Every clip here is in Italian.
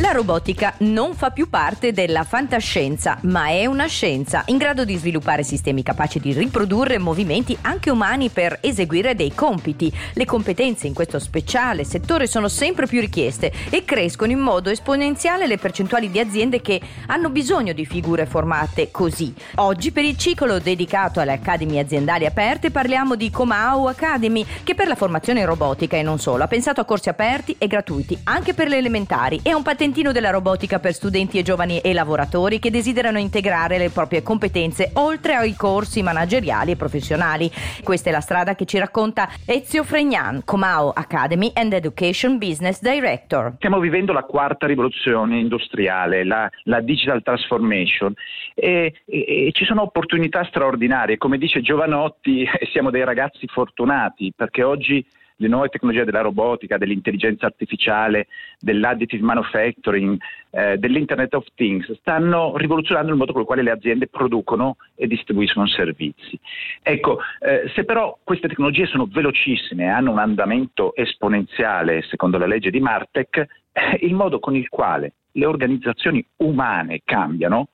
La robotica non fa più parte della fantascienza, ma è una scienza in grado di sviluppare sistemi capaci di riprodurre movimenti anche umani per eseguire dei compiti. Le competenze in questo speciale settore sono sempre più richieste e crescono in modo esponenziale le percentuali di aziende che hanno bisogno di figure formate così. Oggi per il ciclo dedicato alle accademie aziendali aperte parliamo di Comau Academy che per la formazione robotica e non solo ha pensato a corsi aperti e gratuiti anche per le elementari e a un patentino della robotica per studenti e giovani e lavoratori che desiderano integrare le proprie competenze oltre ai corsi manageriali e professionali. Questa è la strada che ci racconta Ezio Fregnan, Comao Academy and Education Business Director. Stiamo vivendo la quarta rivoluzione industriale, la, la digital transformation e, e, e, ci sono opportunità straordinarie. Come dice Giovanotti, siamo dei ragazzi fortunati perché oggi le nuove tecnologie della robotica, dell'intelligenza artificiale, dell'additive manufacturing, eh, dell'Internet of Things, stanno rivoluzionando il modo con il quale le aziende producono e distribuiscono servizi. Ecco, eh, se però queste tecnologie sono velocissime e hanno un andamento esponenziale, secondo la legge di Martek, eh, il modo con il quale le organizzazioni umane cambiano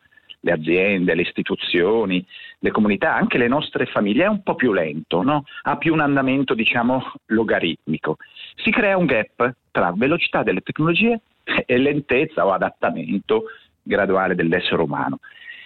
le aziende, le istituzioni, le comunità, anche le nostre famiglie, è un po' più lento, no? ha più un andamento diciamo logaritmico. Si crea un gap tra velocità delle tecnologie e lentezza o adattamento graduale dell'essere umano.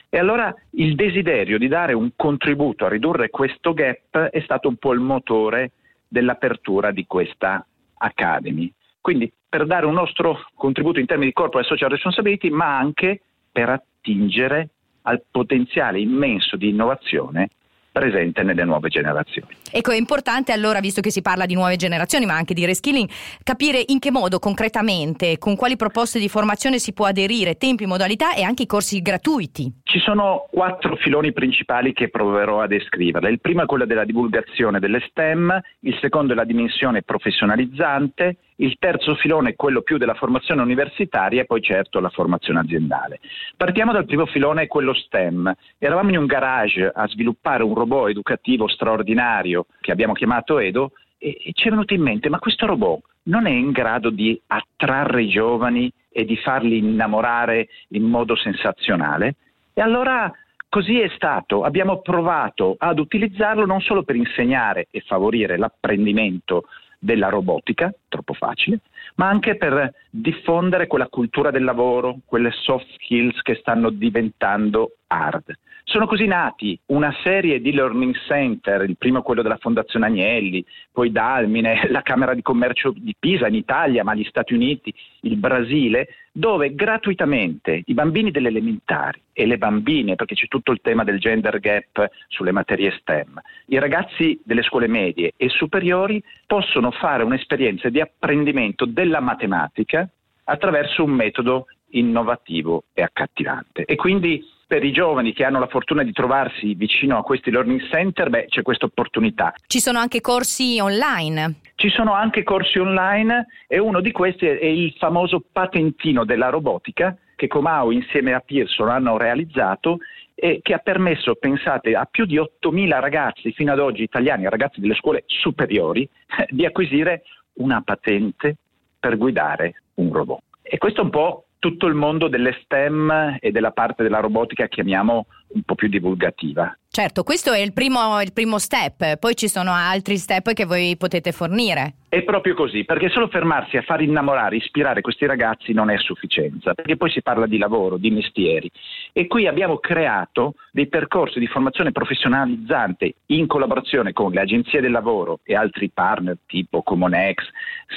E allora il desiderio di dare un contributo a ridurre questo gap è stato un po' il motore dell'apertura di questa Academy. Quindi per dare un nostro contributo in termini di corporate social responsibility, ma anche per attingere al potenziale immenso di innovazione presente nelle nuove generazioni. Ecco, è importante allora, visto che si parla di nuove generazioni, ma anche di reskilling, capire in che modo concretamente, con quali proposte di formazione si può aderire, tempi, modalità e anche i corsi gratuiti. Ci sono quattro filoni principali che proverò a descrivere. Il primo è quello della divulgazione delle STEM, il secondo è la dimensione professionalizzante, il terzo filone è quello più della formazione universitaria e poi certo la formazione aziendale. Partiamo dal primo filone, quello STEM. Eravamo in un garage a sviluppare un robot educativo straordinario che abbiamo chiamato Edo e, e ci è venuto in mente, ma questo robot non è in grado di attrarre i giovani e di farli innamorare in modo sensazionale? E allora Così è stato, abbiamo provato ad utilizzarlo non solo per insegnare e favorire l'apprendimento della robotica, troppo facile, ma anche per diffondere quella cultura del lavoro, quelle soft skills che stanno diventando hard. Sono così nati una serie di learning center, il primo quello della Fondazione Agnelli, poi Dalmine, la Camera di Commercio di Pisa in Italia, ma gli Stati Uniti, il Brasile, dove gratuitamente i bambini delle elementari e le bambine, perché c'è tutto il tema del gender gap sulle materie STEM, i ragazzi delle scuole medie e superiori possono fare un'esperienza di apprendimento della matematica attraverso un metodo innovativo e accattivante. E quindi per i giovani che hanno la fortuna di trovarsi vicino a questi learning center, beh, c'è questa opportunità. Ci sono anche corsi online. Ci sono anche corsi online e uno di questi è il famoso patentino della robotica che Comau insieme a Pearson hanno realizzato e che ha permesso, pensate, a più di 8.000 ragazzi fino ad oggi italiani, ragazzi delle scuole superiori, di acquisire una patente per guidare un robot. E questo è un po' tutto il mondo delle STEM e della parte della robotica chiamiamo un po' più divulgativa. Certo, questo è il primo, il primo step, poi ci sono altri step che voi potete fornire. È proprio così, perché solo fermarsi a far innamorare, ispirare questi ragazzi non è sufficienza, perché poi si parla di lavoro, di mestieri. E qui abbiamo creato dei percorsi di formazione professionalizzante in collaborazione con le agenzie del lavoro e altri partner tipo Comonex,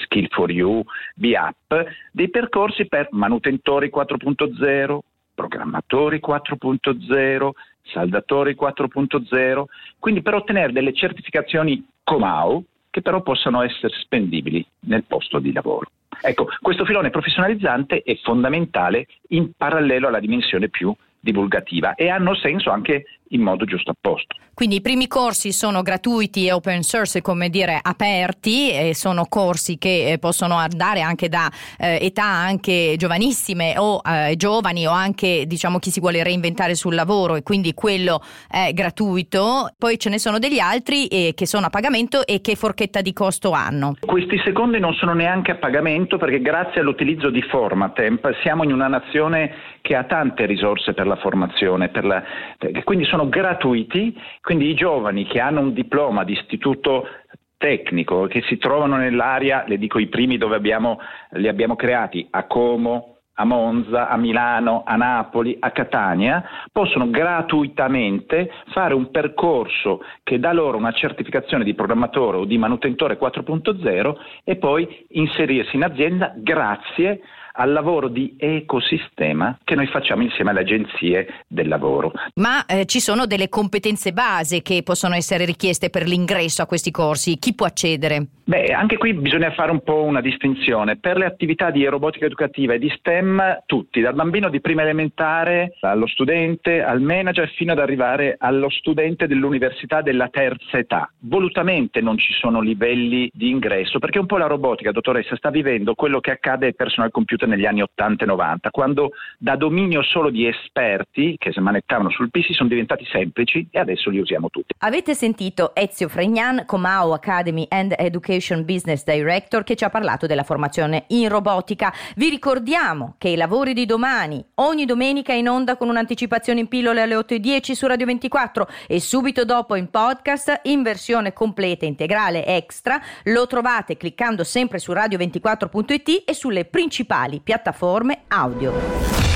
Skill for You, BIAP, dei percorsi per manutentori 4.0, programmatori 4.0, saldatori 4.0, quindi per ottenere delle certificazioni Comau che però possano essere spendibili nel posto di lavoro. Ecco, questo filone professionalizzante è fondamentale in parallelo alla dimensione più divulgativa e hanno senso anche in modo giusto apposto. Quindi i primi corsi sono gratuiti e open source, come dire aperti, e sono corsi che eh, possono andare anche da eh, età anche giovanissime o eh, giovani o anche diciamo chi si vuole reinventare sul lavoro e quindi quello è gratuito. Poi ce ne sono degli altri eh, che sono a pagamento e che forchetta di costo hanno. Questi secondi non sono neanche a pagamento perché grazie all'utilizzo di Formatemp siamo in una nazione che ha tante risorse per la formazione, per la, quindi sono gratuiti, quindi i giovani che hanno un diploma di istituto tecnico, che si trovano nell'area, le dico i primi dove abbiamo, li abbiamo creati, a Como, a Monza, a Milano, a Napoli, a Catania, possono gratuitamente fare un percorso che dà loro una certificazione di programmatore o di manutentore 4.0 e poi inserirsi in azienda grazie al lavoro di ecosistema che noi facciamo insieme alle agenzie del lavoro. Ma eh, ci sono delle competenze base che possono essere richieste per l'ingresso a questi corsi? Chi può accedere? Beh, anche qui bisogna fare un po' una distinzione. Per le attività di robotica educativa e di STEM, tutti, dal bambino di prima elementare allo studente, al manager, fino ad arrivare allo studente dell'università della terza età. Volutamente non ci sono livelli di ingresso, perché un po' la robotica, dottoressa, sta vivendo quello che accade ai personal computer negli anni 80 e 90, quando da dominio solo di esperti che smanettavano sul PC sono diventati semplici e adesso li usiamo tutti. Avete sentito Ezio Fregnan, Comao Academy and Education Business Director, che ci ha parlato della formazione in robotica. Vi ricordiamo che i lavori di domani, ogni domenica in onda con un'anticipazione in pillole alle 8.10 su Radio 24 e subito dopo in podcast in versione completa, integrale, extra, lo trovate cliccando sempre su radio24.it e sulle principali piattaforme audio.